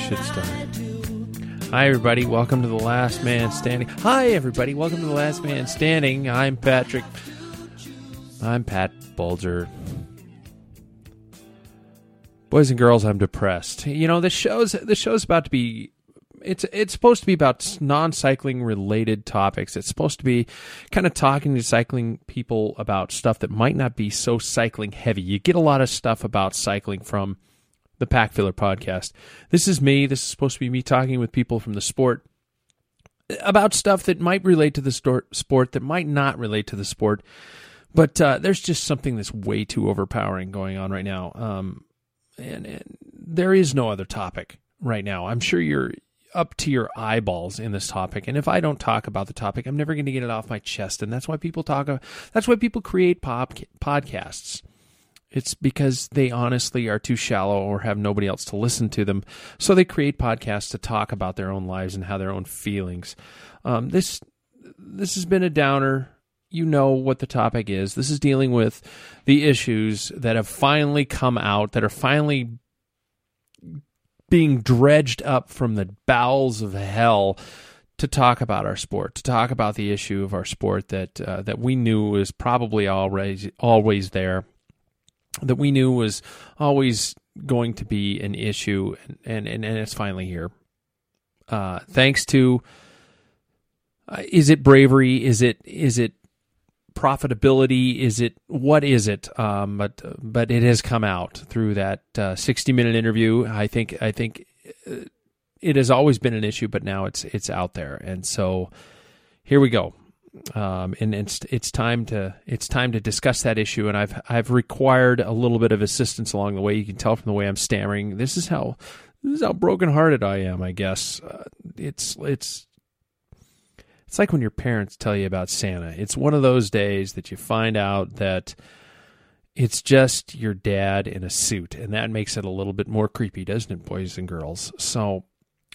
should start. Hi, everybody. Welcome to the Last Man Standing. Hi, everybody. Welcome to the Last Man Standing. I'm Patrick. I'm Pat Bulger. Boys and girls, I'm depressed. You know, the show's the show's about to be it's it's supposed to be about non-cycling related topics. It's supposed to be kind of talking to cycling people about stuff that might not be so cycling heavy. You get a lot of stuff about cycling from the Pack Filler podcast. This is me. This is supposed to be me talking with people from the sport about stuff that might relate to the sport, that might not relate to the sport. But uh, there's just something that's way too overpowering going on right now. Um, and, and there is no other topic right now. I'm sure you're up to your eyeballs in this topic. And if I don't talk about the topic, I'm never going to get it off my chest. And that's why people talk. That's why people create pop podcasts. It's because they honestly are too shallow or have nobody else to listen to them. So they create podcasts to talk about their own lives and how their own feelings. Um, this this has been a downer. You know what the topic is. This is dealing with the issues that have finally come out, that are finally being dredged up from the bowels of hell to talk about our sport, to talk about the issue of our sport that uh, that we knew was probably always always there, that we knew was always going to be an issue, and and and it's finally here. Uh, thanks to uh, is it bravery? Is it is it profitability? Is it what is it? Um, but but it has come out through that uh, sixty minute interview. I think I think uh, it has always been an issue, but now it's it's out there, and so here we go. Um, and it's it's time to it's time to discuss that issue. And I've I've required a little bit of assistance along the way. You can tell from the way I'm stammering. This is how this is how brokenhearted I am. I guess uh, it's it's it's like when your parents tell you about Santa. It's one of those days that you find out that it's just your dad in a suit, and that makes it a little bit more creepy, doesn't it, boys and girls? So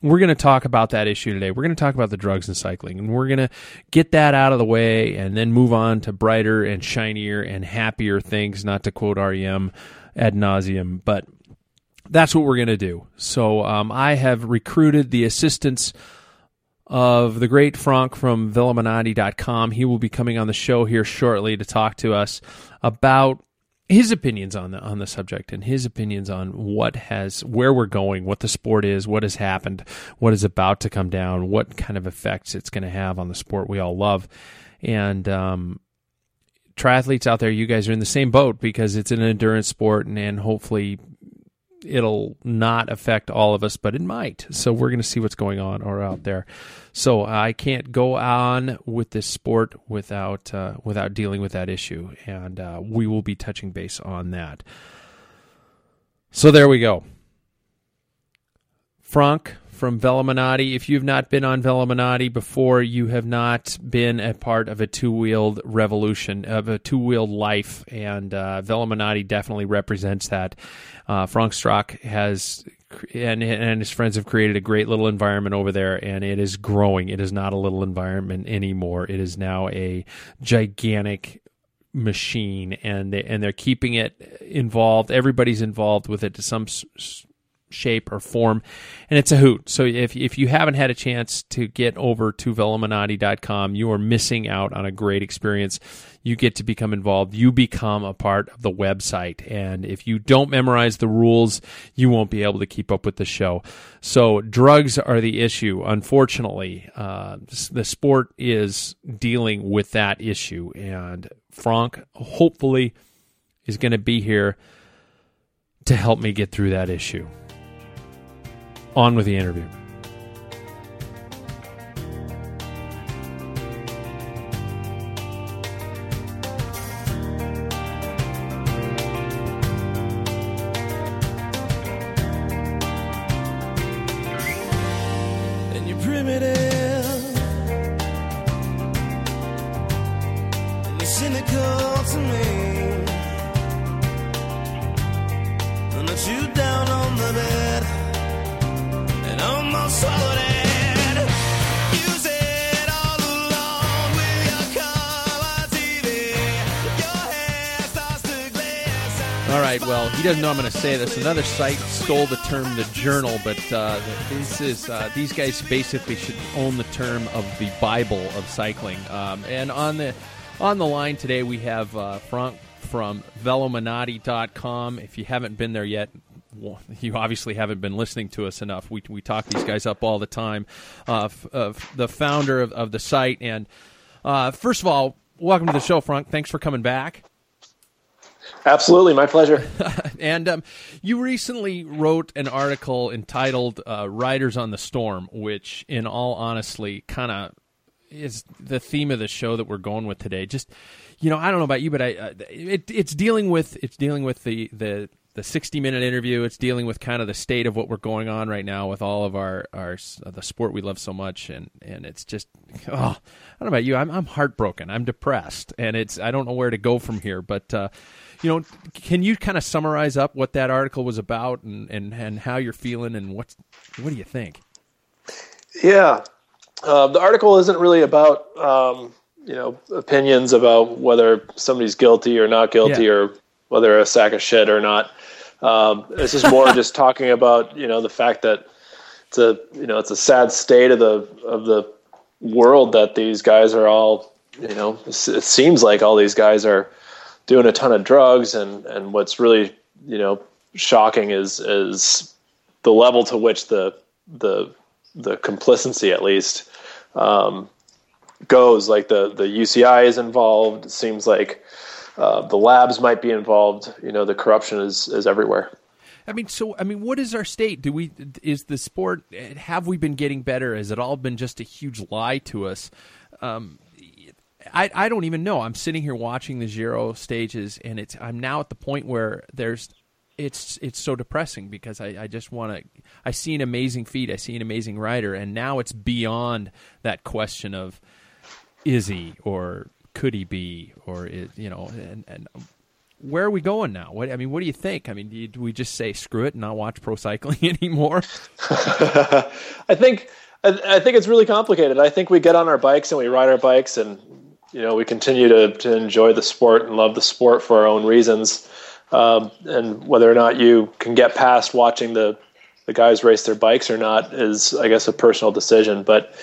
we're going to talk about that issue today. We're going to talk about the drugs and cycling, and we're going to get that out of the way and then move on to brighter and shinier and happier things, not to quote REM ad nauseum, but that's what we're going to do. So um, I have recruited the assistance of the great Frank from Velominati.com. He will be coming on the show here shortly to talk to us about his opinions on the on the subject and his opinions on what has where we're going, what the sport is, what has happened, what is about to come down, what kind of effects it's going to have on the sport we all love, and um, triathletes out there, you guys are in the same boat because it's an endurance sport, and, and hopefully it'll not affect all of us, but it might. So we're going to see what's going on or out there. So I can't go on with this sport without uh, without dealing with that issue, and uh, we will be touching base on that. So there we go. Frank from Velominati. If you've not been on Velominati before, you have not been a part of a two wheeled revolution, of a two wheeled life, and uh, Velominati definitely represents that. Uh, Frank Strack has and and his friends have created a great little environment over there, and it is growing. It is not a little environment anymore. It is now a gigantic machine, and they, and they're keeping it involved. Everybody's involved with it to some shape or form, and it's a hoot. So if if you haven't had a chance to get over to velominati.com, you are missing out on a great experience. You get to become involved. You become a part of the website, and if you don't memorize the rules, you won't be able to keep up with the show. So drugs are the issue. Unfortunately, uh, the sport is dealing with that issue, and Frank hopefully is going to be here to help me get through that issue on with the interview. All right. Well, he doesn't know I'm going to say this. Another site stole the term "the journal," but uh, this is uh, these guys basically should own the term of the Bible of cycling. Um, and on the on the line today, we have uh, Frank from Velominati.com. If you haven't been there yet, you obviously haven't been listening to us enough. We we talk these guys up all the time. Uh, f- the founder of, of, the site, and uh, first of all, welcome to the show, Frank. Thanks for coming back. Absolutely, my pleasure. and um, you recently wrote an article entitled uh, "Riders on the Storm," which, in all honestly, kind of is the theme of the show that we're going with today. Just you know, I don't know about you, but I uh, it, it's dealing with it's dealing with the the the 60 minute interview. It's dealing with kind of the state of what we're going on right now with all of our, our the sport we love so much. And, and it's just, oh, I don't know about you. I'm, I'm heartbroken. I'm depressed and it's, I don't know where to go from here, but, uh, you know, can you kind of summarize up what that article was about and, and, and how you're feeling and what's, what do you think? Yeah. Uh, the article isn't really about, um, you know, opinions about whether somebody's guilty or not guilty yeah. or whether a sack of shit or not. Um, this is more just talking about you know the fact that it's a you know it's a sad state of the of the world that these guys are all you know it seems like all these guys are doing a ton of drugs and and what's really you know shocking is is the level to which the the the complicity at least um, goes like the the UCI is involved it seems like uh, the labs might be involved. You know, the corruption is is everywhere. I mean, so I mean, what is our state? Do we is the sport? Have we been getting better? Has it all been just a huge lie to us? Um, I I don't even know. I'm sitting here watching the Giro stages, and it's I'm now at the point where there's it's it's so depressing because I, I just want to I see an amazing feat I see an amazing rider and now it's beyond that question of is he or could he be, or is, you know, and, and where are we going now? What I mean, what do you think? I mean, do, you, do we just say screw it and not watch pro cycling anymore? I think I, think it's really complicated. I think we get on our bikes and we ride our bikes, and you know, we continue to to enjoy the sport and love the sport for our own reasons. Um, and whether or not you can get past watching the the guys race their bikes or not is, I guess, a personal decision. But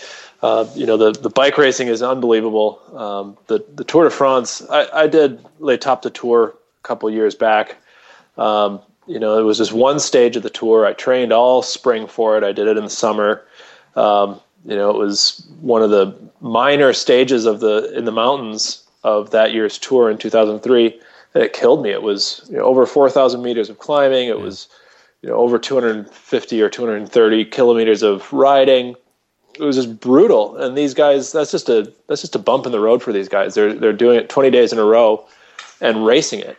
uh, you know the the bike racing is unbelievable. Um, the the Tour de France, I, I did Étape du Tour a couple years back. Um, you know, it was just one stage of the tour. I trained all spring for it. I did it in the summer. Um, you know, it was one of the minor stages of the in the mountains of that year's tour in 2003. And it killed me. It was you know, over 4,000 meters of climbing. It yeah. was you know over 250 or 230 kilometers of riding it was just brutal. And these guys, that's just a that's just a bump in the road for these guys. They're they're doing it 20 days in a row and racing it.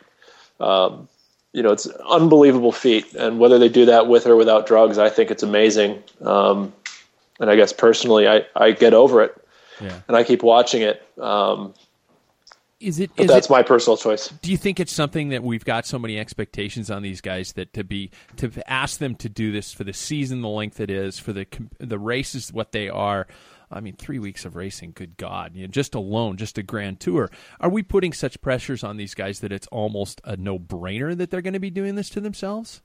Um, you know, it's an unbelievable feat. And whether they do that with or without drugs, I think it's amazing. Um, and I guess personally, I I get over it, yeah. and I keep watching it. Um, is it? Is that's it, my personal choice. Do you think it's something that we've got so many expectations on these guys that to be to ask them to do this for the season, the length it is, for the the races, what they are? I mean, three weeks of racing, good God, you know, just alone, just a grand tour. Are we putting such pressures on these guys that it's almost a no brainer that they're going to be doing this to themselves?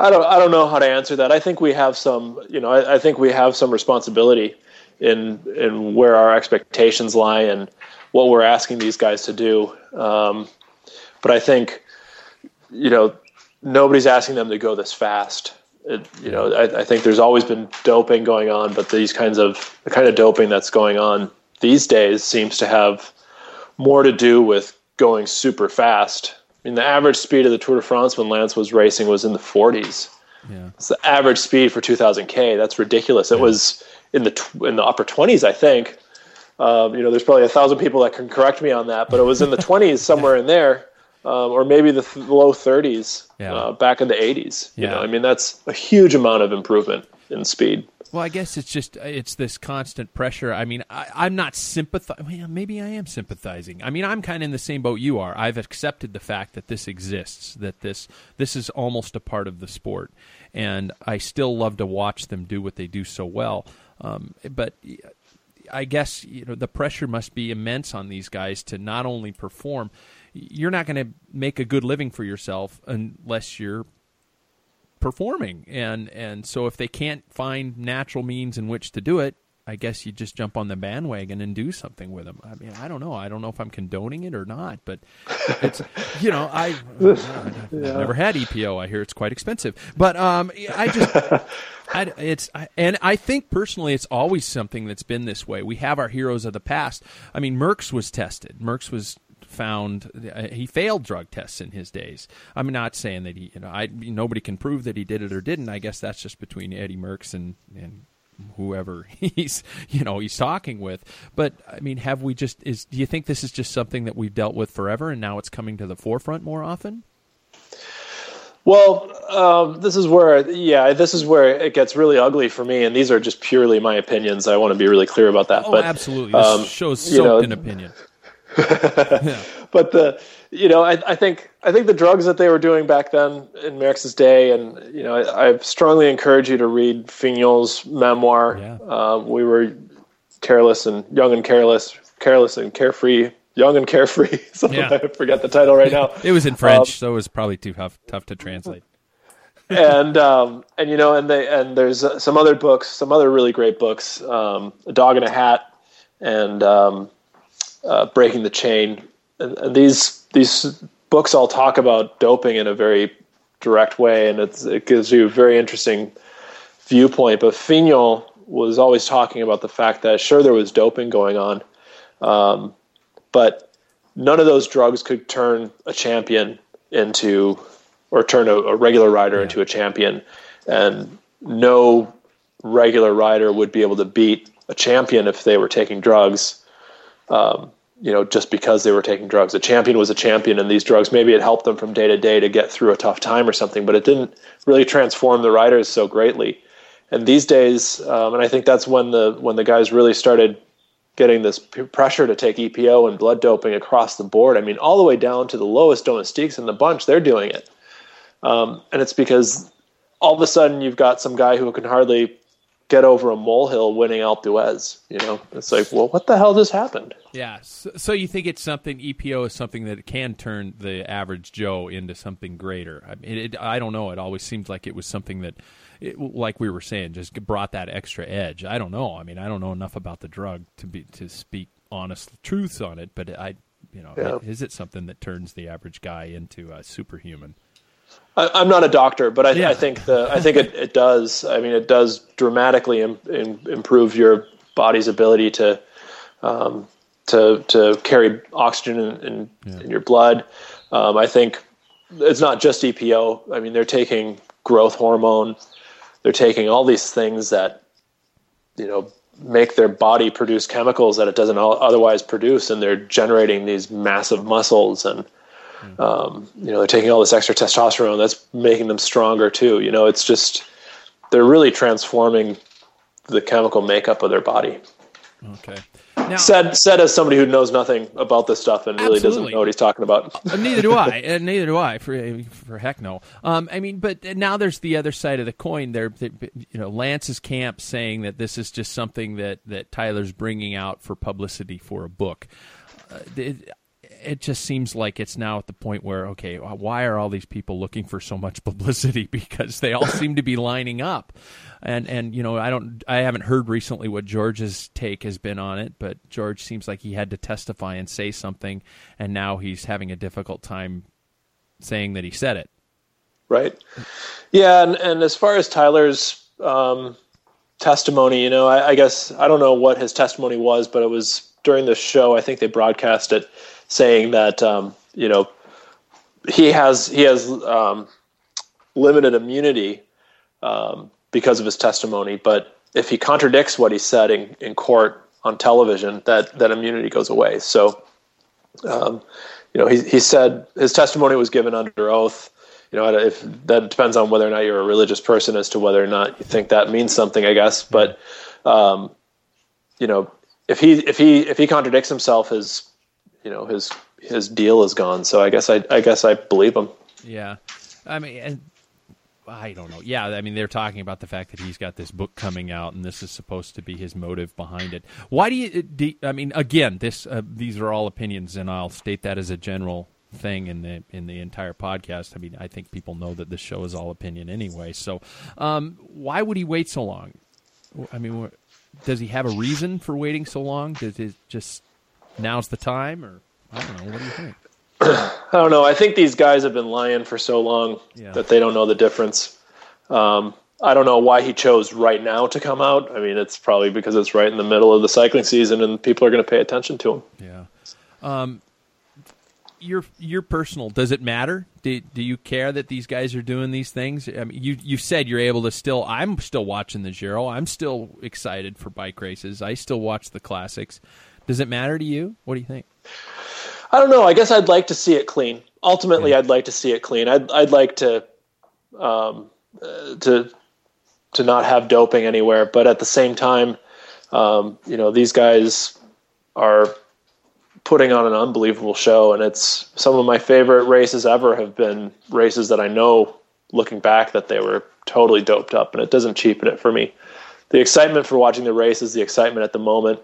I don't. I don't know how to answer that. I think we have some. You know, I, I think we have some responsibility in in where our expectations lie and what we're asking these guys to do. Um, but I think, you know, nobody's asking them to go this fast. It, you know, I, I, think there's always been doping going on, but these kinds of the kind of doping that's going on these days seems to have more to do with going super fast. I mean, the average speed of the Tour de France when Lance was racing was in the 40s. Yeah. It's the average speed for 2000 k. That's ridiculous. It yeah. was in the tw- in the upper 20s, I think. Um, you know, there's probably a thousand people that can correct me on that, but it was in the 20s somewhere in there, um, or maybe the th- low 30s yeah. uh, back in the 80s. You know, I mean, that's a huge amount of improvement in speed. Well, I guess it's just it's this constant pressure. I mean, I, am not sympathizing. Well, maybe I am sympathizing. I mean, I'm kind of in the same boat you are. I've accepted the fact that this exists, that this this is almost a part of the sport, and I still love to watch them do what they do so well. Um, but I guess you know the pressure must be immense on these guys to not only perform. you're not going to make a good living for yourself unless you're performing and and so if they can't find natural means in which to do it I guess you just jump on the bandwagon and do something with them. I mean, I don't know. I don't know if I'm condoning it or not, but it's you know, I I've yeah. never had EPO. I hear it's quite expensive, but um, I just I, it's I, and I think personally, it's always something that's been this way. We have our heroes of the past. I mean, Merckx was tested. Merckx was found uh, he failed drug tests in his days. I'm not saying that he, you know, I nobody can prove that he did it or didn't. I guess that's just between Eddie Merckx and and whoever he's you know he's talking with. But I mean, have we just is? Do you think this is just something that we've dealt with forever, and now it's coming to the forefront more often? Well, um, this is where, yeah, this is where it gets really ugly for me, and these are just purely my opinions. I want to be really clear about that. Oh, but, absolutely, this um, shows soaked you know, in opinion. yeah. But the, you know, I, I, think I think the drugs that they were doing back then in Merckx's day, and you know, I, I strongly encourage you to read Fignon's memoir. Yeah. Uh, we were careless and young and careless, careless and carefree, young and carefree. so yeah. I forget the title right now. it was in French, um, so it was probably too tough tough to translate. and um, and you know, and they and there's uh, some other books, some other really great books, um, A Dog in a Hat, and um, uh, Breaking the Chain. And, and these these books all talk about doping in a very direct way, and it gives you a very interesting viewpoint. But Fignon was always talking about the fact that sure there was doping going on, um, but none of those drugs could turn a champion into or turn a, a regular rider yeah. into a champion, and no regular rider would be able to beat a champion if they were taking drugs. Um, you know, just because they were taking drugs. A champion was a champion, and these drugs maybe it helped them from day to day to get through a tough time or something, but it didn't really transform the riders so greatly. And these days, um, and I think that's when the when the guys really started getting this p- pressure to take EPO and blood doping across the board. I mean, all the way down to the lowest domestiques in the bunch, they're doing it, um, and it's because all of a sudden you've got some guy who can hardly get over a molehill winning Alpe d'Huez. You know, it's like, well, what the hell just happened? Yeah. So, so, you think it's something EPO is something that can turn the average Joe into something greater? I mean, it, I don't know. It always seems like it was something that, it, like we were saying, just brought that extra edge. I don't know. I mean, I don't know enough about the drug to be to speak honest truths on it, but I, you know, yeah. is it something that turns the average guy into a superhuman? I, am not a doctor, but I, yeah. I think the I think it, it does. I mean, it does dramatically Im, Im, improve your body's ability to um, to to carry oxygen in, in, yeah. in your blood. Um, I think it's not just EPO. I mean, they're taking growth hormone. They're taking all these things that you know make their body produce chemicals that it doesn't otherwise produce, and they're generating these massive muscles and um, you know, they're taking all this extra testosterone that's making them stronger too. You know, it's just they're really transforming the chemical makeup of their body. Okay. Now, said said as somebody who knows nothing about this stuff and really absolutely. doesn't know what he's talking about. Uh, neither do I. And neither do I. For for heck no. Um, I mean, but now there's the other side of the coin. There, you know, Lance's camp saying that this is just something that that Tyler's bringing out for publicity for a book. Uh, it, just seems like it's now at the point where okay, why are all these people looking for so much publicity? Because they all seem to be lining up, and and you know I don't I haven't heard recently what George's take has been on it, but George seems like he had to testify and say something, and now he's having a difficult time saying that he said it. Right. Yeah, and and as far as Tyler's um, testimony, you know, I, I guess I don't know what his testimony was, but it was during the show. I think they broadcast it saying that um, you know he has he has um, limited immunity um, because of his testimony, but if he contradicts what he said in, in court on television, that that immunity goes away. So, um, you know, he he said his testimony was given under oath. You know, if that depends on whether or not you're a religious person as to whether or not you think that means something, I guess. But, um, you know, if he if he if he contradicts himself, his you know his his deal is gone. So I guess I I guess I believe him. Yeah, I mean, I don't know. Yeah, I mean they're talking about the fact that he's got this book coming out, and this is supposed to be his motive behind it. Why do you? Do, I mean, again, this uh, these are all opinions, and I'll state that as a general thing in the in the entire podcast. I mean, I think people know that this show is all opinion anyway. So, um, why would he wait so long? I mean, does he have a reason for waiting so long? Does it just now's the time, or I don't know. What do you think? I don't know. I think these guys have been lying for so long Yeah. that they don't know the difference. Um, I don't know why he chose right now to come out. I mean, it's probably because it's right in the middle of the cycling season and people are going to pay attention to him. Yeah. Um, your your personal does it matter? Do do you care that these guys are doing these things? I mean, you you said you're able to still. I'm still watching the Giro. I'm still excited for bike races. I still watch the classics. Does it matter to you? What do you think? I don't know. I guess I'd like to see it clean. Ultimately, I'd like to see it clean. I'd I'd like to um, uh, to to not have doping anywhere, but at the same time, um, you know, these guys are putting on an unbelievable show, and it's some of my favorite races ever have been races that I know, looking back, that they were totally doped up, and it doesn't cheapen it for me. The excitement for watching the races, the excitement at the moment.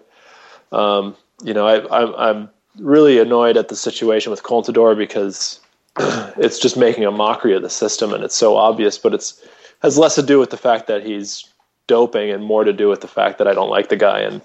Um, you know, I, I'm I'm really annoyed at the situation with Contador because it's just making a mockery of the system, and it's so obvious. But it's has less to do with the fact that he's doping and more to do with the fact that I don't like the guy and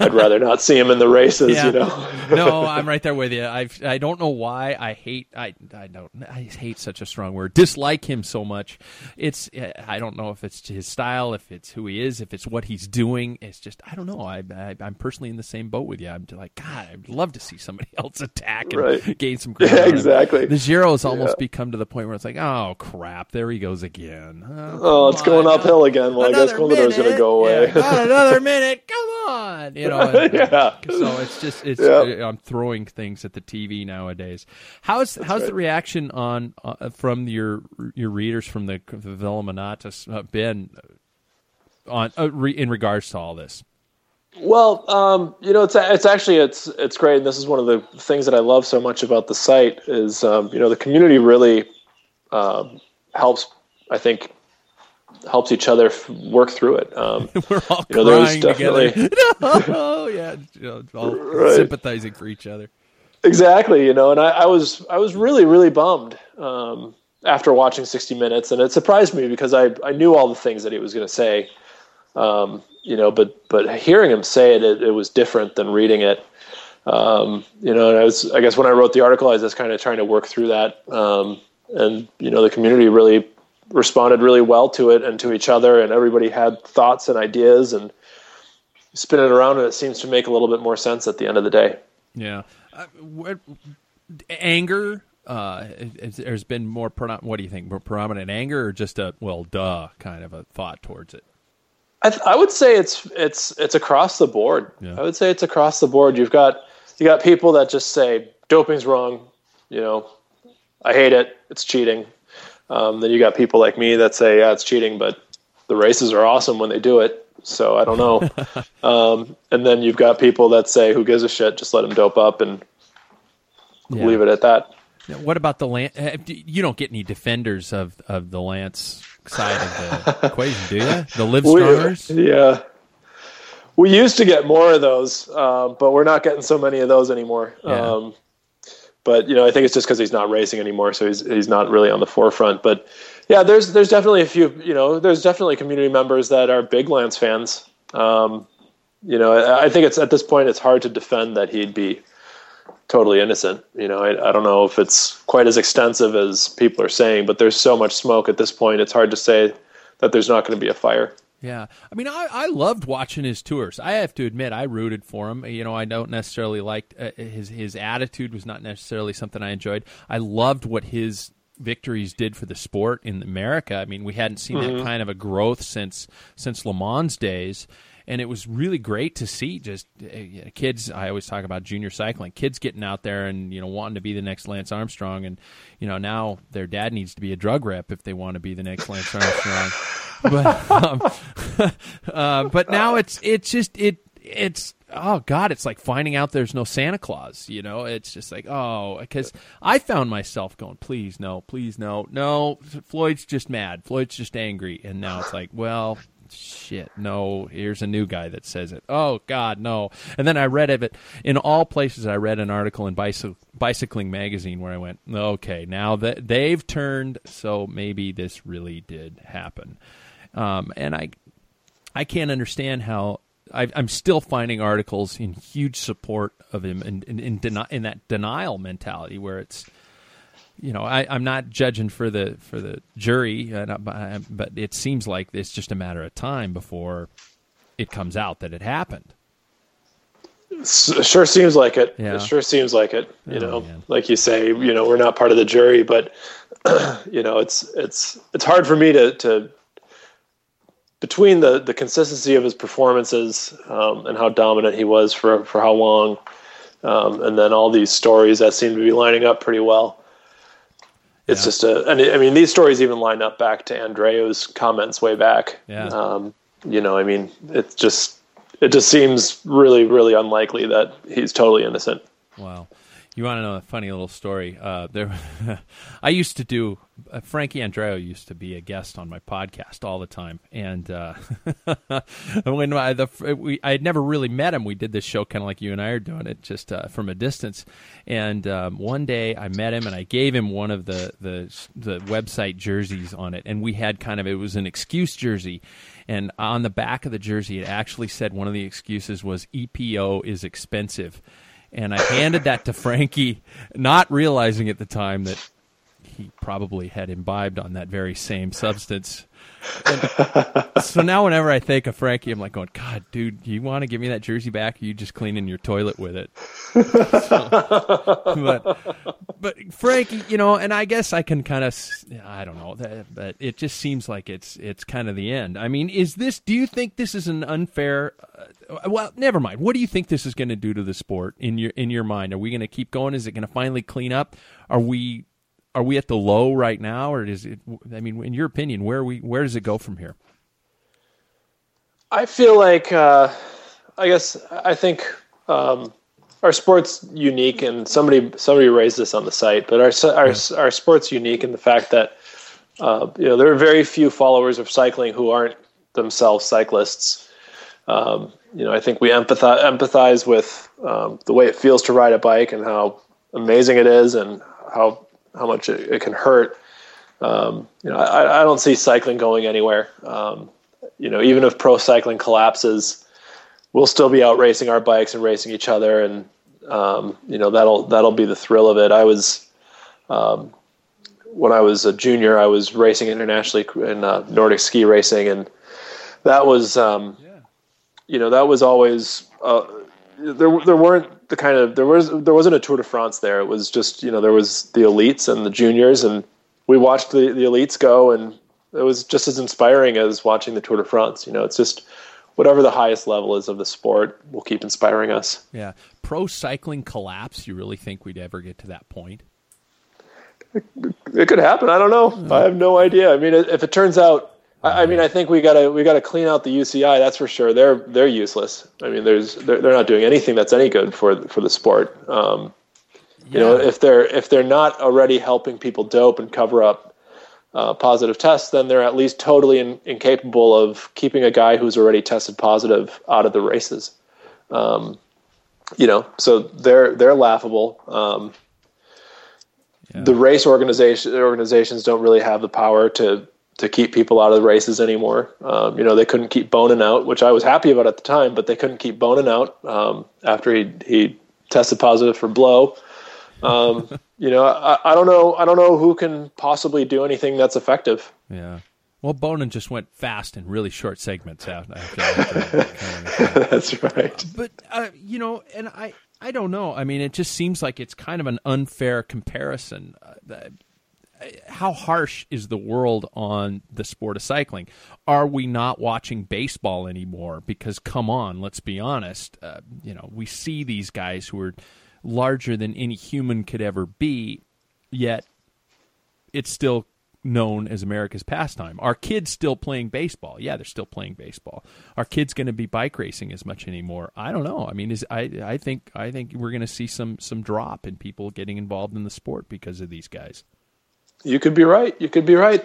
I'd rather not see him in the races. You know. no, I'm right there with you. I I don't know why I hate I I don't I hate such a strong word. Dislike him so much. It's I don't know if it's his style, if it's who he is, if it's what he's doing. It's just I don't know. I, I I'm personally in the same boat with you. I'm like God. I'd love to see somebody else attack and Right. gain some ground. Yeah, exactly. The Giro has almost Yeah. become to the point where it's like, oh crap, there he goes again. Oh, oh it's going on. uphill again. Well, I guess Another Contador's going to go away. Yeah, God, another minute. Come on. You know. and- Yeah. So it's just it's Yeah. I'm throwing things at the TV nowadays. How's how's the reaction on uh, from your your readers from the, the Velominatus uh, been on uh, re, in regards to all this? Well, um, you know, it's it's actually it's it's great, and this is one of the things that I love so much about the site is um, you know the community really um, helps. I think helps each other f- work through it. Um, We're all You know, crying together. definitely- no, yeah, you know, all Right. sympathizing for each other. Exactly, you know, and I, I was I was really really bummed um, after watching 60 Minutes, and it surprised me because I I knew all the things that he was going to say, um, you know, but but hearing him say it, it, it was different than reading it. Um, you know, and I was I guess when I wrote the article, I was just kind of trying to work through that, um, and you know, the community really responded really well to it and to each other, and everybody had thoughts and ideas, and spin it around, and it seems to make a little bit more sense at the end of the day. Yeah, uh, what, anger. Uh, there's been more. Prono- what do you think? More prominent anger, or just a well, duh, kind of a thought towards it? I, th- I would say it's it's it's across the board. Yeah. I would say it's across the board. You've got you got people that just say doping's wrong. You know, I hate it. It's cheating. Um, then you got people like me that say yeah, it's cheating, but the races are awesome when they do it. So I don't know. um, and then you've got people that say who gives a shit? Just let them dope up and Yeah. leave it at that. Now, What about the Lance? You don't get any defenders of, of the Lance side of the equation, do you? The Live We- yeah. We used to get more of those, um, but we're not getting so many of those anymore. Yeah. Um, but you know, I think it's just because he's not racing anymore, so he's he's not really on the forefront. But yeah, there's there's definitely a few. You know, there's definitely community members that are big Lance fans. Um, you know, I, I think it's at this point it's hard to defend that he'd be totally innocent. You know, I, I don't know if it's quite as extensive as people are saying, but there's so much smoke at this point. It's hard to say that there's not going to be a fire. Yeah, I mean, I, I loved watching his tours. I have to admit, I rooted for him. You know, I don't necessarily like uh, his his attitude was not necessarily something I enjoyed. I loved what his victories did for the sport in America. I mean, we hadn't seen that kind of a growth since since LeMond days. And it was really great to see just uh, you know, kids. I always talk about junior cycling, kids getting out there and you know wanting to be the next Lance Armstrong, and you know now their dad needs to be a drug rep if they want to be the next Lance Armstrong. but um, uh, but now it's it's just it it's oh god it's like finding out there's no santa claus you know it's just like oh because i found myself going please no please no no floyd's just mad floyd's just angry and now it's like well shit, no, here's a new guy that says it. Oh God, no. And then I read of it in all places. I read an article in Bicy- Bicycling Magazine where I went, okay, now that they've turned, so maybe this really did happen. Um, and I, I can't understand how. I, am still finding articles in huge support of him in in, in, deni- in that denial mentality where it's you know, I, am not judging for the for the jury, uh, but it seems like it's just a matter of time before it comes out that it happened. It sure seems like it. Yeah. It sure seems like it. You oh, know, man. like you say, you know, we're not part of the jury, but you know, it's it's it's hard for me to to between the the consistency of his performances um, and how dominant he was for for how long, um, and then all these stories that seem to be lining up pretty well it's yeah. just a, and I mean, these stories even line up back to Andreu's comments way back. Yeah. Um, you know, I mean, it's just, it just seems really, really unlikely that he's totally innocent. Wow. You want to know a funny little story? Uh, there, I used to do. Uh, Frankie Andreu used to be a guest on my podcast all the time, and uh, when I, the, we, I had never really met him. We did this show kind of like you and I are doing it, just uh, from a distance. And um, one day I met him, and I gave him one of the the the website jerseys on it, and we had kind of it was an excuse jersey, and on the back of the jersey it actually said one of the excuses was EPO is expensive and I handed that to Frankie, not realizing at the time that he probably had imbibed on that very same substance. So now, whenever I think of Frankie, I'm like going, God, dude, you want to give me that jersey back? Or you just cleaning your toilet with it? so, but, but Frankie, you know, and I guess I can kind of, I don't know, but it just seems like it's it's kind of the end. I mean, is this? Do you think this is an unfair? Uh, well, never mind. What do you think this is going to do to the sport in your in your mind? Are we going to keep going? Is it going to finally clean up? Are we are we at the low right now, or is it? I mean, in your opinion, where we where does it go from here? I feel like uh, I guess I think um, our sport's unique, and somebody somebody raised this on the site, but our our yeah. our sport's unique in the fact that uh, you know there are very few followers of cycling who aren't themselves cyclists. Um, you know, I think we empathize empathize with um, the way it feels to ride a bike and how amazing it is, and how how much it, it can hurt. Um, you know, I, I, don't see cycling going anywhere. Um, you know, even if pro cycling collapses, we'll still be out racing our bikes and racing each other, and um, you know that'll that'll be the thrill of it. I was um, when I was a junior, I was racing internationally in uh, Nordic ski racing, and that was um, yeah. you know that was always uh, there. There weren't the kind of there was there wasn't a Tour de France there. It was just you know there was the elites and the juniors, and we watched the the elites go, and it was just as inspiring as watching the Tour de France. You know, it's just whatever the highest level is of the sport will keep inspiring us. Yeah, pro cycling collapse. You really think we'd ever get to that point? It, it could happen. I don't know. Mm. I have no idea. I mean, if it turns out I, mean, I think we gotta we gotta clean out the UCI. That's for sure. They're they're useless. I mean, there's they're, they're not doing anything that's any good for for the sport. Um, yeah. You know, if they're if they're not already helping people dope and cover up uh, positive tests, then they're at least totally in, incapable of keeping a guy who's already tested positive out of the races. Um, you know, so they're they're laughable. Um, yeah. The race organization organizations don't really have the power to to keep people out of the races anymore. Um, you know, they couldn't keep Boonen out, which I was happy about at the time, but they couldn't keep Boonen out um, after he he tested positive for blow. Um, you know, I, I, don't know. I don't know who can possibly do anything that's effective. Yeah. Well, Boonen just went fast in really short segments out. that's right. But uh, you know, and I. I don't know. I mean, it just seems like it's kind of an unfair comparison. Uh, how harsh is the world on the sport of cycling? Are we not watching baseball anymore? Because come on, let's be honest. Uh, you know, we see these guys who are larger than any human could ever be, yet it's still known as America's pastime. Are kids still playing baseball? Yeah, they're still playing baseball. Are kids going to be bike racing as much anymore? I don't know. I mean, is I I think I think we're going to see some some drop in people getting involved in the sport because of these guys. You could be right. You could be right.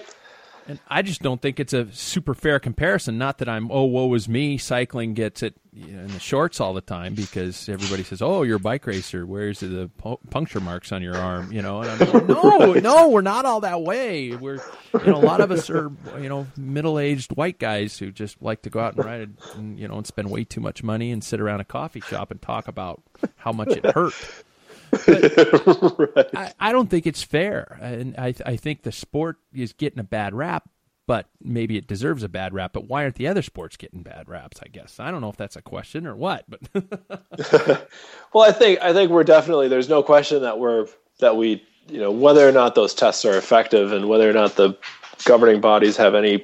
And I just don't think it's a super fair comparison. Not that I'm, oh, woe is me. Cycling gets it in the shorts all the time because everybody says, oh, you're a bike racer. Where's the puncture marks on your arm? You know, and I'm like, no, right. no, we're not all that way. We're, you know, a lot of us are, you know, middle aged white guys who just like to go out and ride and, you know, and spend way too much money and sit around a coffee shop and talk about how much it hurt. right. I, I, don't think it's fair, and I, I think the sport is getting a bad rap. But maybe it deserves a bad rap. But why aren't the other sports getting bad raps? I guess I don't know if that's a question or what. But well, I think I think we're definitely there's no question that we're that we you know whether or not those tests are effective and whether or not the governing bodies have any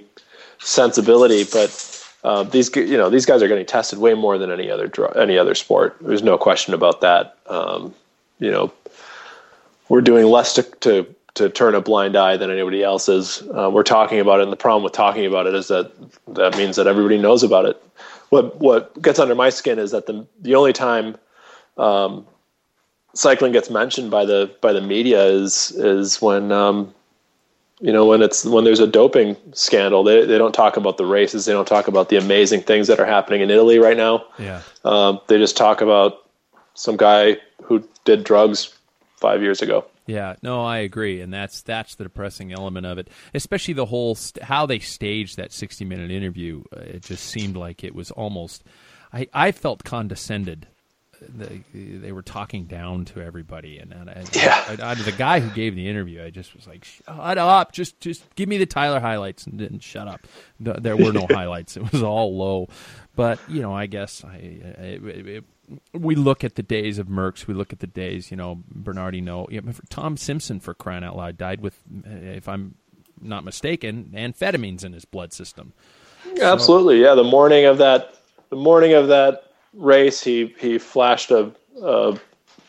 sensibility, but uh, these you know these guys are getting tested way more than any other any other sport. There's no question about that. Um, you know, we're doing less to, to, to turn a blind eye than anybody else is. Uh, we're talking about it, and the problem with talking about it is that that means that everybody knows about it. What what gets under my skin is that the the only time um, cycling gets mentioned by the by the media is is when um, you know when it's when there's a doping scandal. They they don't talk about the races. They don't talk about the amazing things that are happening in Italy right now. Yeah, um, they just talk about some guy who did drugs five years ago. Yeah, no, I agree, and that's that's the depressing element of it. Especially the whole st- how they staged that sixty minute interview. Uh, it just seemed like it was almost. I I felt condescended. They, they were talking down to everybody, and, and yeah, I, I, the guy who gave the interview, I just was like, "Shut up! Just just give me the Tyler highlights," and didn't shut up. There were no highlights; it was all low. But you know, I guess I, it, it, we look at the days of Merckx. We look at the days, you know, Bernardino. Tom Simpson, for crying out loud, died with, if I'm not mistaken, amphetamines in his blood system. So, Absolutely, yeah. The morning of that, the morning of that race, he he flashed a, a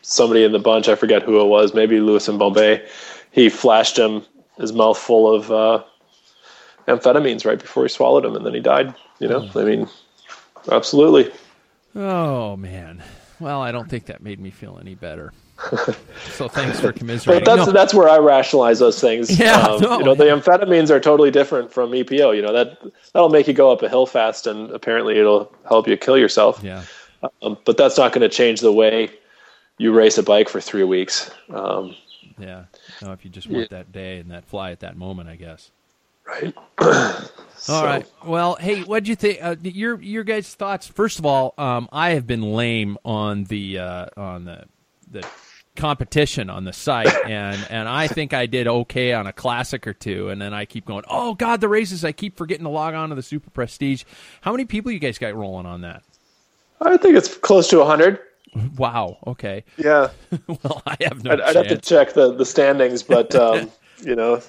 somebody in the bunch. I forget who it was. Maybe Lewis and Bombay. He flashed him his mouth full of uh, amphetamines right before he swallowed them, and then he died. You know, mm. I mean, absolutely. Oh man. Well, I don't think that made me feel any better. so thanks for commiserating. But that's no. that's where I rationalize those things. Yeah, um, no. you know, the amphetamines are totally different from EPO. You know that that'll make you go up a hill fast, and apparently it'll help you kill yourself. Yeah. Um, but that's not going to change the way you race a bike for three weeks. Um, yeah. No, if you just want yeah. that day and that fly at that moment, I guess. Right. so. All right. Well, hey, what'd you think? Uh, your your guys' thoughts. First of all, um, I have been lame on the uh, on the the competition on the site, and and I think I did okay on a classic or two, and then I keep going. Oh God, the races! I keep forgetting to log on to the Super Prestige. How many people you guys got rolling on that? I think it's close to hundred. Wow. Okay. Yeah. well, I have no. I'd, I'd, have to check the the standings, but um, you know,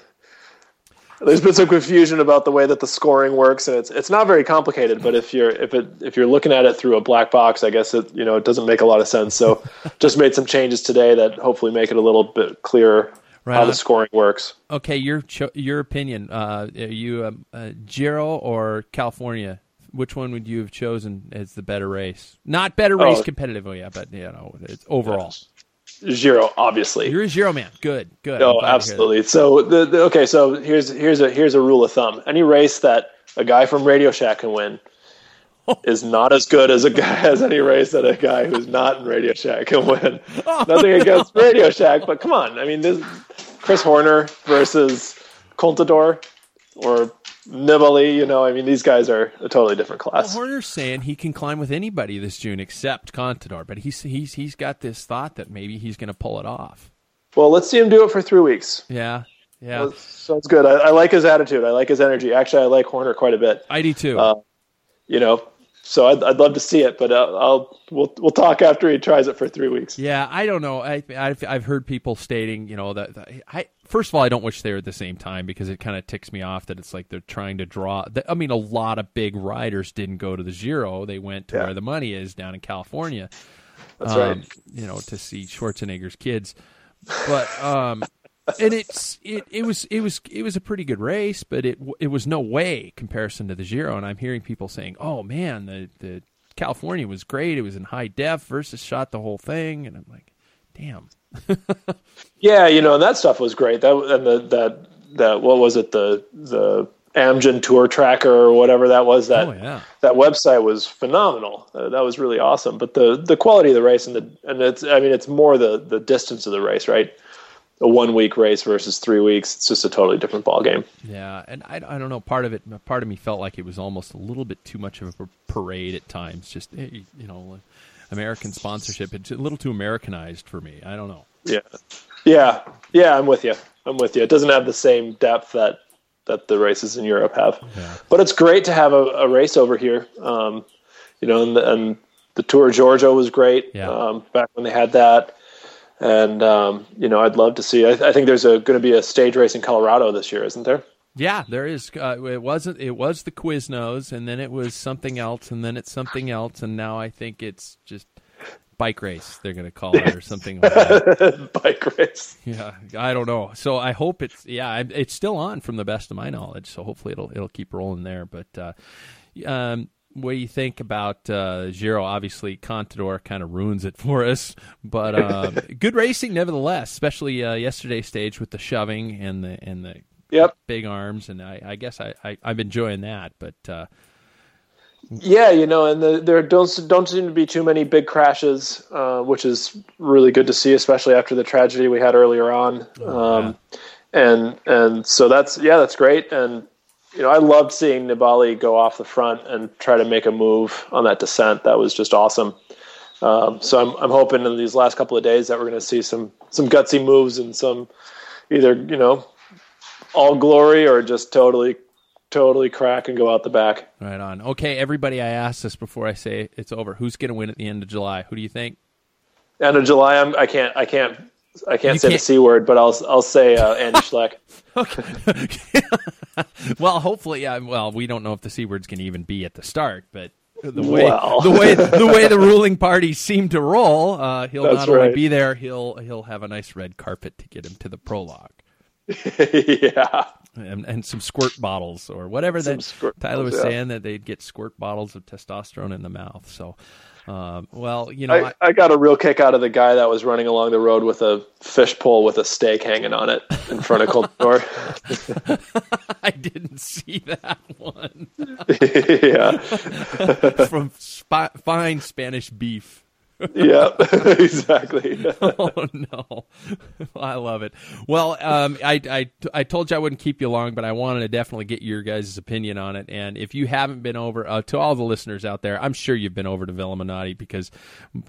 there's been some confusion about the way that the scoring works, and it's it's not very complicated. But if you're if it if you're looking at it through a black box, I guess it you know it doesn't make a lot of sense. So just made some changes today that hopefully make it a little bit clearer right how on. the scoring works. Okay, your cho- your opinion. Uh, are you um, uh, Giro or California? Which one would you have chosen as the better race? Not better race oh, competitively, yeah, but you know, it's overall. Yes. Giro, obviously. You're a Giro man. Good, good. No, absolutely. So the, the, okay, so here's here's a here's a rule of thumb. Any race that a guy from Radio Shack can win is not as good as a guy as any race that a guy who's not in Radio Shack can win. Oh, Nothing against Radio Shack, but come on. I mean, this Chris Horner versus Contador or Nibali, you know, I mean, these guys are a totally different class. Well, Horner's saying he can climb with anybody this June except Contador, but he's he's he's got this thought that maybe he's going to pull it off. Well, let's see him do it for three weeks. Yeah, yeah, sounds good. I, I, like his attitude. I like his energy. Actually, I like Horner quite a bit. I do too. Uh, you know, so I'd, I'd love to see it, but I'll, I'll, we'll we'll talk after he tries it for three weeks. Yeah, I don't know. I I've, I've heard people stating, you know, that, that, I first of all I don't wish they were at the same time because it kind of ticks me off that it's like they're trying to draw. I mean, a lot of big riders didn't go to the Giro; they went to yeah. where the money is down in California. That's um, right. You know, to see Schwarzenegger's kids, but um, and it's it, it was it was it was a pretty good race, but it it was no way comparison to the Giro. And I'm hearing people saying, "Oh man, the the California was great. It was in high def versus shot the whole thing." And I'm like, "Damn." yeah, you know, and that stuff was great. That and the that that what was it the the Amgen Tour Tracker or whatever that was. That Oh, yeah. that website was phenomenal. Uh, that was really awesome. But the the quality of the race and the and it's I mean it's more the the distance of the race, right? A one week race versus three weeks. It's just a totally different ball game. Yeah, and I, I don't know. Part of it, part of me felt like it was almost a little bit too much of a parade at times. Just you know, American sponsorship. It's a little too Americanized for me. I don't know. Yeah, yeah, yeah. I'm with you. I'm with you. It doesn't have the same depth that that the races in Europe have. Yeah. But it's great to have a, a race over here. Um, you know, and the, and the Tour of Georgia was great Yeah. um, back when they had that. And um, you know, I'd love to see. I, I think there's going to be a stage race in Colorado this year, isn't there? Yeah, there is. Uh, it wasn't. It was the Quiznos, and then it was something else, and then it's something else, and now I think it's just bike race. They're going to call it or something like that. Bike race. Yeah, I don't know. So I hope it's yeah, it's still on from the best of my knowledge. So hopefully it'll it'll keep rolling there. But uh, um, what do you think about uh, Giro? Obviously, Contador kind of ruins it for us, but um, good racing nevertheless. Especially uh, yesterday's stage with the shoving and the and the Yep. big arms, and I, I guess I, I I'm enjoying that. But uh, Yeah, you know, and the, there don't don't seem to be too many big crashes, uh, which is really good to see, especially after the tragedy we had earlier on. um, And and so that's yeah, that's great. And you know, I loved seeing Nibali go off the front and try to make a move on that descent. That was just awesome. Um, so I'm I'm hoping in these last couple of days that we're going to see some some gutsy moves and some either you know all glory or just totally totally crack and go out the back. right on. Okay, everybody, I asked this before I say it's over. Who's going to win at the end of July? Who do you think? End of July, I'm, I can't, I can't, I can't You say can't- the c word, but I'll, I'll say uh, Andy Schleck. Okay. Well, hopefully, yeah. Well, we don't know if the c word's going to even be at the start, but the way Well. the way the way the ruling parties seem to roll, uh, he'll That's not only right. be there, he'll he'll have a nice red carpet to get him to the prologue. yeah, And, and some squirt bottles or whatever Some that squirt Tyler was yeah. saying that they'd get squirt bottles of testosterone in the mouth. So, um, well, you know, I, I got a real kick out of the guy that was running along the road with a fish pole with a steak hanging on it in front of Contador. I, I didn't see that one yeah, from fine Spanish beef. Yeah, exactly. oh no, I love it. Well, um, I, I I told you I wouldn't keep you long, but I wanted to definitely get your guys' opinion on it. And if you haven't been over, uh, to all the listeners out there, I'm sure you've been over to Velominati because,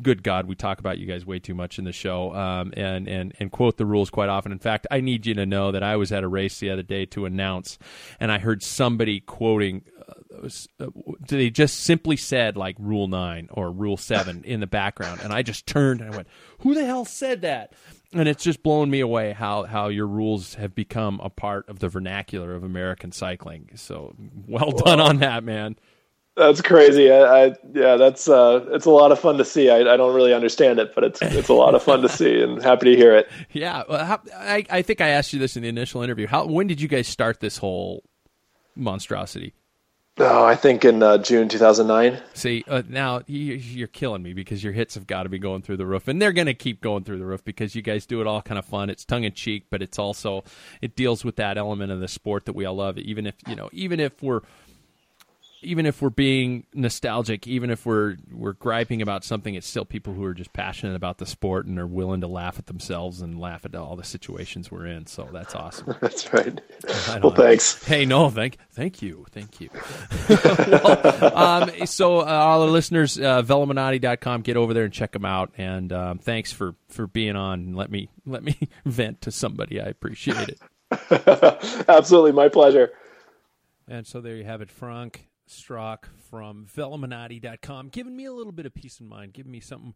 good God, we talk about you guys way too much in the show, um, and and and quote the rules quite often. In fact, I need you to know that I was at a race the other day to announce, and I heard somebody quoting was, uh, they just simply said like rule 9 or rule 7 in the background? And i just turned and i went who the hell said that? And it's just blown me away how how your rules have become a part of the vernacular of american cycling. So well done on that man. That's crazy. I, I yeah, that's uh, it's a lot of fun to see. I, I don't really understand it, but it's it's a lot of fun to see, and happy to hear it. yeah well, how, I, I think i asked you this in the initial interview. How when did you guys start this whole monstrosity Oh, I think in uh, June 2009. See, uh, now you, you're killing me because your hits have got to be going through the roof, and they're going to keep going through the roof because you guys do it all kind of fun. It's tongue in cheek, but it's also it deals with that element of the sport that we all love. Even if you know, even if we're even if we're being nostalgic, even if we're we're griping about something, it's still people who are just passionate about the sport and are willing to laugh at themselves and laugh at all the situations we're in. So that's awesome. That's right. Well, know. thanks. Hey, no, thank, thank you, thank you. well, um, so uh, all our listeners, uh, Velominati.com, get over there and check them out. And um, thanks for, for being on. And let me let me vent to somebody. I appreciate it. Absolutely, my pleasure. And so there you have it, Frank Strack from Velominati.com, giving me a little bit of peace of mind, giving me something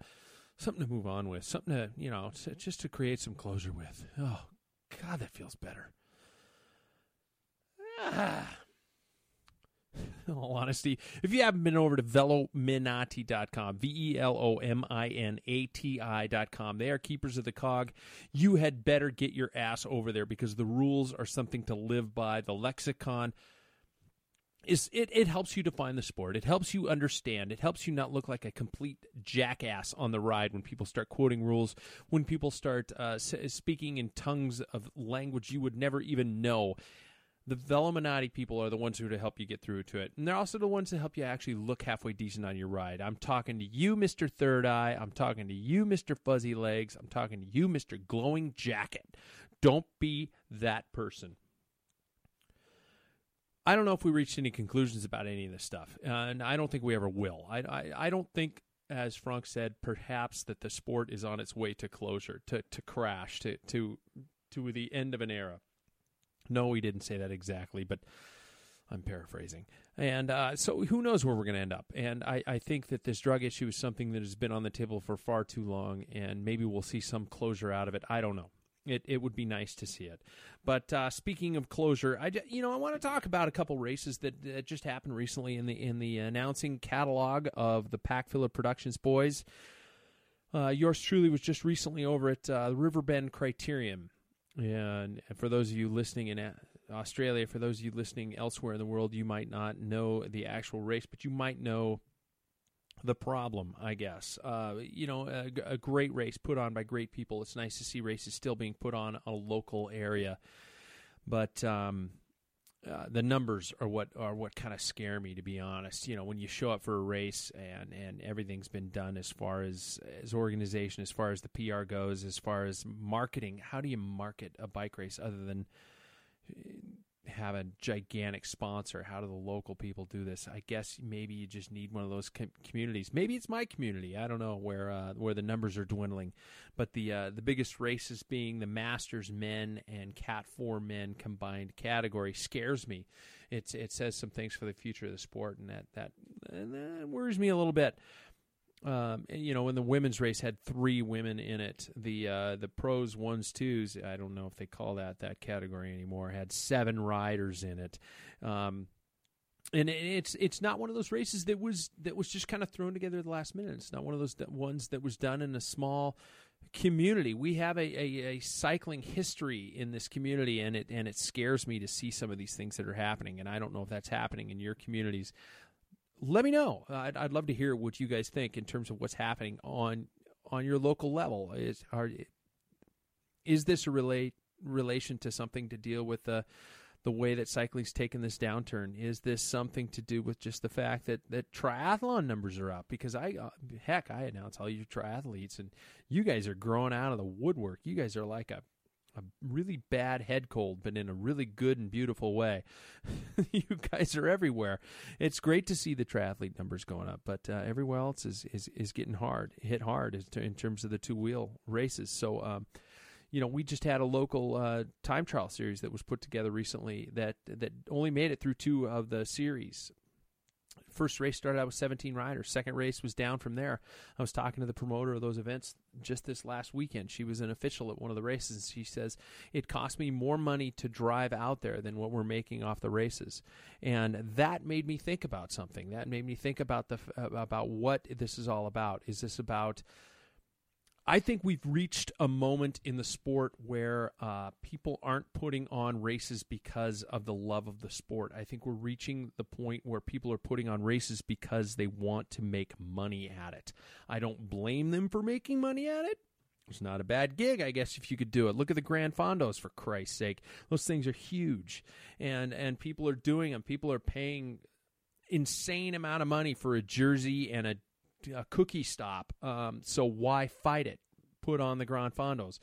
something to move on with, something to you know, just to create some closure with. Oh, God, that feels better. Ah. In all honesty, if you haven't been over to velominati.com, V E L O M I N A T I.com, they are keepers of the cog. You had better get your ass over there because the rules are something to live by. The lexicon is it, it helps you define the sport. It helps you understand. It helps you not look like a complete jackass on the ride when people start quoting rules, when people start uh, speaking in tongues of language you would never even know. The Velominati people are the ones who are to help you get through to it. And they're also the ones that help you actually look halfway decent on your ride. I'm talking to you, Mr. Third Eye. I'm talking to you, Mr. Fuzzy Legs. I'm talking to you, Mr. Glowing Jacket. Don't be that person. I don't know if we reached any conclusions about any of this stuff, uh, and I don't think we ever will. I, I, I don't think, as Frank said, perhaps that the sport is on its way to closure, to, to crash, to, to, to the end of an era. No, he didn't say that exactly, but I'm paraphrasing. And uh, so who knows where we're going to end up. And I, I, think that this drug issue is something that has been on the table for far too long, and maybe we'll see some closure out of it. I don't know. It, it would be nice to see it. But uh, speaking of closure, I you know I want to talk about a couple races that, that just happened recently in the in the announcing catalog of the Pack Filler Productions boys. Uh, yours truly was just recently over at uh, Riverbend Criterium. And for those of you listening in uh, Australia, for those of you listening elsewhere in the world, you might not know the actual race, but you might know the problem, I guess. Uh, you know, a, a, great race put on by great people. It's nice to see races still being put on a local area, but um, uh, the numbers are what are what kind of scare me, to be honest. You know, when you show up for a race and and everything's been done as far as as organization, as far as the PR goes, as far as marketing. How do you market a bike race other than have a gigantic sponsor. How do the local people do this? I guess maybe you just need one of those com- communities. Maybe it's my community. I don't know where uh, where the numbers are dwindling, but the uh, the biggest races being the Masters men and Cat Four men combined category scares me. It's it says some things for the future of the sport, and that that, and that worries me a little bit um, you know, when the women's race had three women in it, the uh, the pros ones twos, I don't know if they call that that category anymore, had seven riders in it. Um, and it's it's not one of those races that was that was just kind of thrown together at the last minute. It's not one of those ones that was done in a small community. We have a, a, a, cycling history in this community, and it and it scares me to see some of these things that are happening. And I don't know if that's happening in your communities let me know. I'd, I'd love to hear what you guys think in terms of what's happening on on your local level. Is are is this a relate relation to something to deal with the the way that cycling's taken this downturn? Is this something to do with just the fact that that triathlon numbers are up? Because I uh, heck, I announce all you triathletes, and you guys are growing out of the woodwork. You guys are like a a really bad head cold, but in a really good and beautiful way. you guys are everywhere. It's great to see the triathlete numbers going up, but uh, everywhere else is, is is getting hard, hit hard in terms of the two wheel races. So. Um, you know, we just had a local uh, time trial series that was put together recently that that only made it through two of the series first race started out with 17 riders. Second race was down from there. I was talking to the promoter of those events just this last weekend. She was an official at one of the races. And she says it cost me more money to drive out there than what we're making off the races, and that made me think about something. That made me think about the uh, about what this is all about. Is this about I think we've reached a moment in the sport where uh, people aren't putting on races because of the love of the sport. I think we're reaching the point where people are putting on races because they want to make money at it. I don't blame them for making money at it. It's not a bad gig, I guess, if you could do it. Look at the Grand Fondos, for Christ's sake. Those things are huge, and and people are doing them. People are paying insane amount of money for a jersey and a a cookie stop. Um, so why fight it? Put on the Grand Fondos.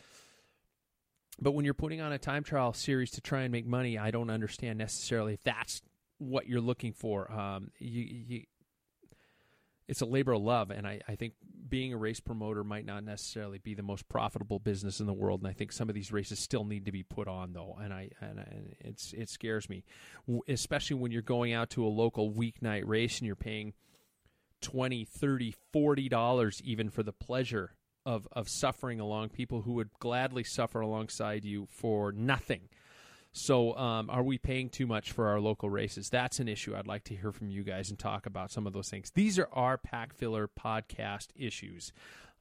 But when you're putting on a time trial series to try and make money, I don't understand necessarily if that's what you're looking for. Um, you, you, it's a labor of love, and I, I, think being a race promoter might not necessarily be the most profitable business in the world. And I think some of these races still need to be put on, though, and I and, and it's it scares me, especially when you're going out to a local weeknight race and you're paying 20 30 40 dollars even for the pleasure of of suffering along. People who would gladly suffer alongside you for nothing. So um, are we paying too much for our local races? That's an issue i'd like to hear from you guys and talk about some of those things. These are our pack filler podcast issues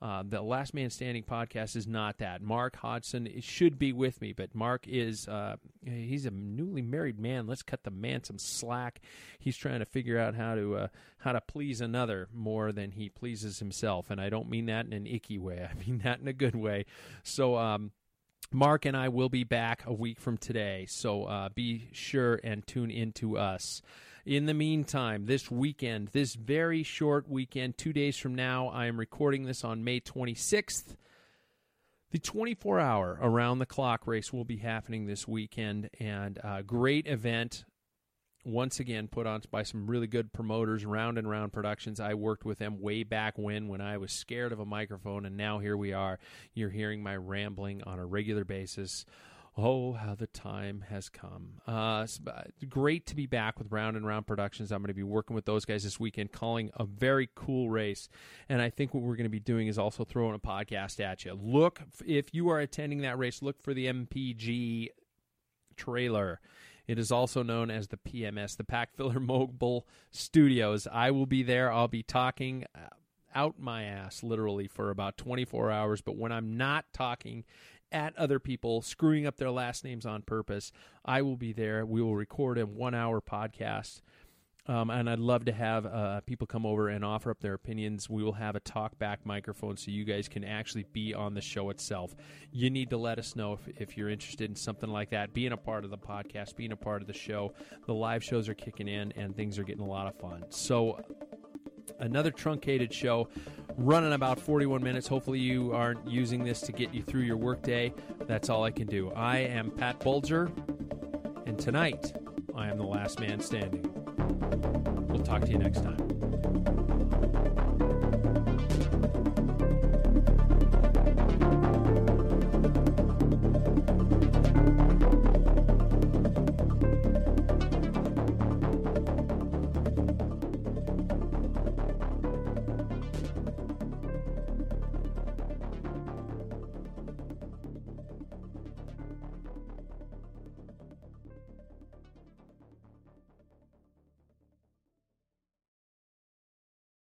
Uh, the Last Man Standing podcast is not that. Mark Hodson should be with me, but Mark is uh, he's a newly married man. Let's cut the man some slack. He's trying to figure out how to uh, how to please another more than he pleases himself, and I don't mean that in an icky way. I mean that in a good way. So. Um, Mark and I will be back a week from today, so uh, be sure and tune in to us. In the meantime, this weekend, this very short weekend, two days from now, I am recording this on May 26th. The 24 hour around the clock race will be happening this weekend, and a great event once again put on by some really good promoters, Round and Round Productions. I worked with them way back when when I was scared of a microphone, and now here we are. You're hearing my rambling on a regular basis. Oh, how the time has come. Uh, uh great to be back with Round and Round Productions. I'm going to be working with those guys this weekend, calling a very cool race. And I think what we're going to be doing is also throwing a podcast at you. Look, if you are attending that race, look for the MPG trailer. It is also known as the PMS, the Pack Filler Mobile Studios. I will be there. I'll be talking uh, out my ass literally for about 24 hours. But when I'm not talking at other people, screwing up their last names on purpose, I will be there. We will record a one hour podcast um, and I'd love to have uh, people come over and offer up their opinions. We will have a talk back microphone so you guys can actually be on the show itself. You need to let us know if, if you're interested in something like that, being a part of the podcast, being a part of the show. The live shows are kicking in and things are getting a lot of fun. So, another truncated show running about 41 minutes. Hopefully, you aren't using this to get you through your workday. That's all I can do. I am Pat Bulger, and tonight I am the last man standing. We'll talk to you next time.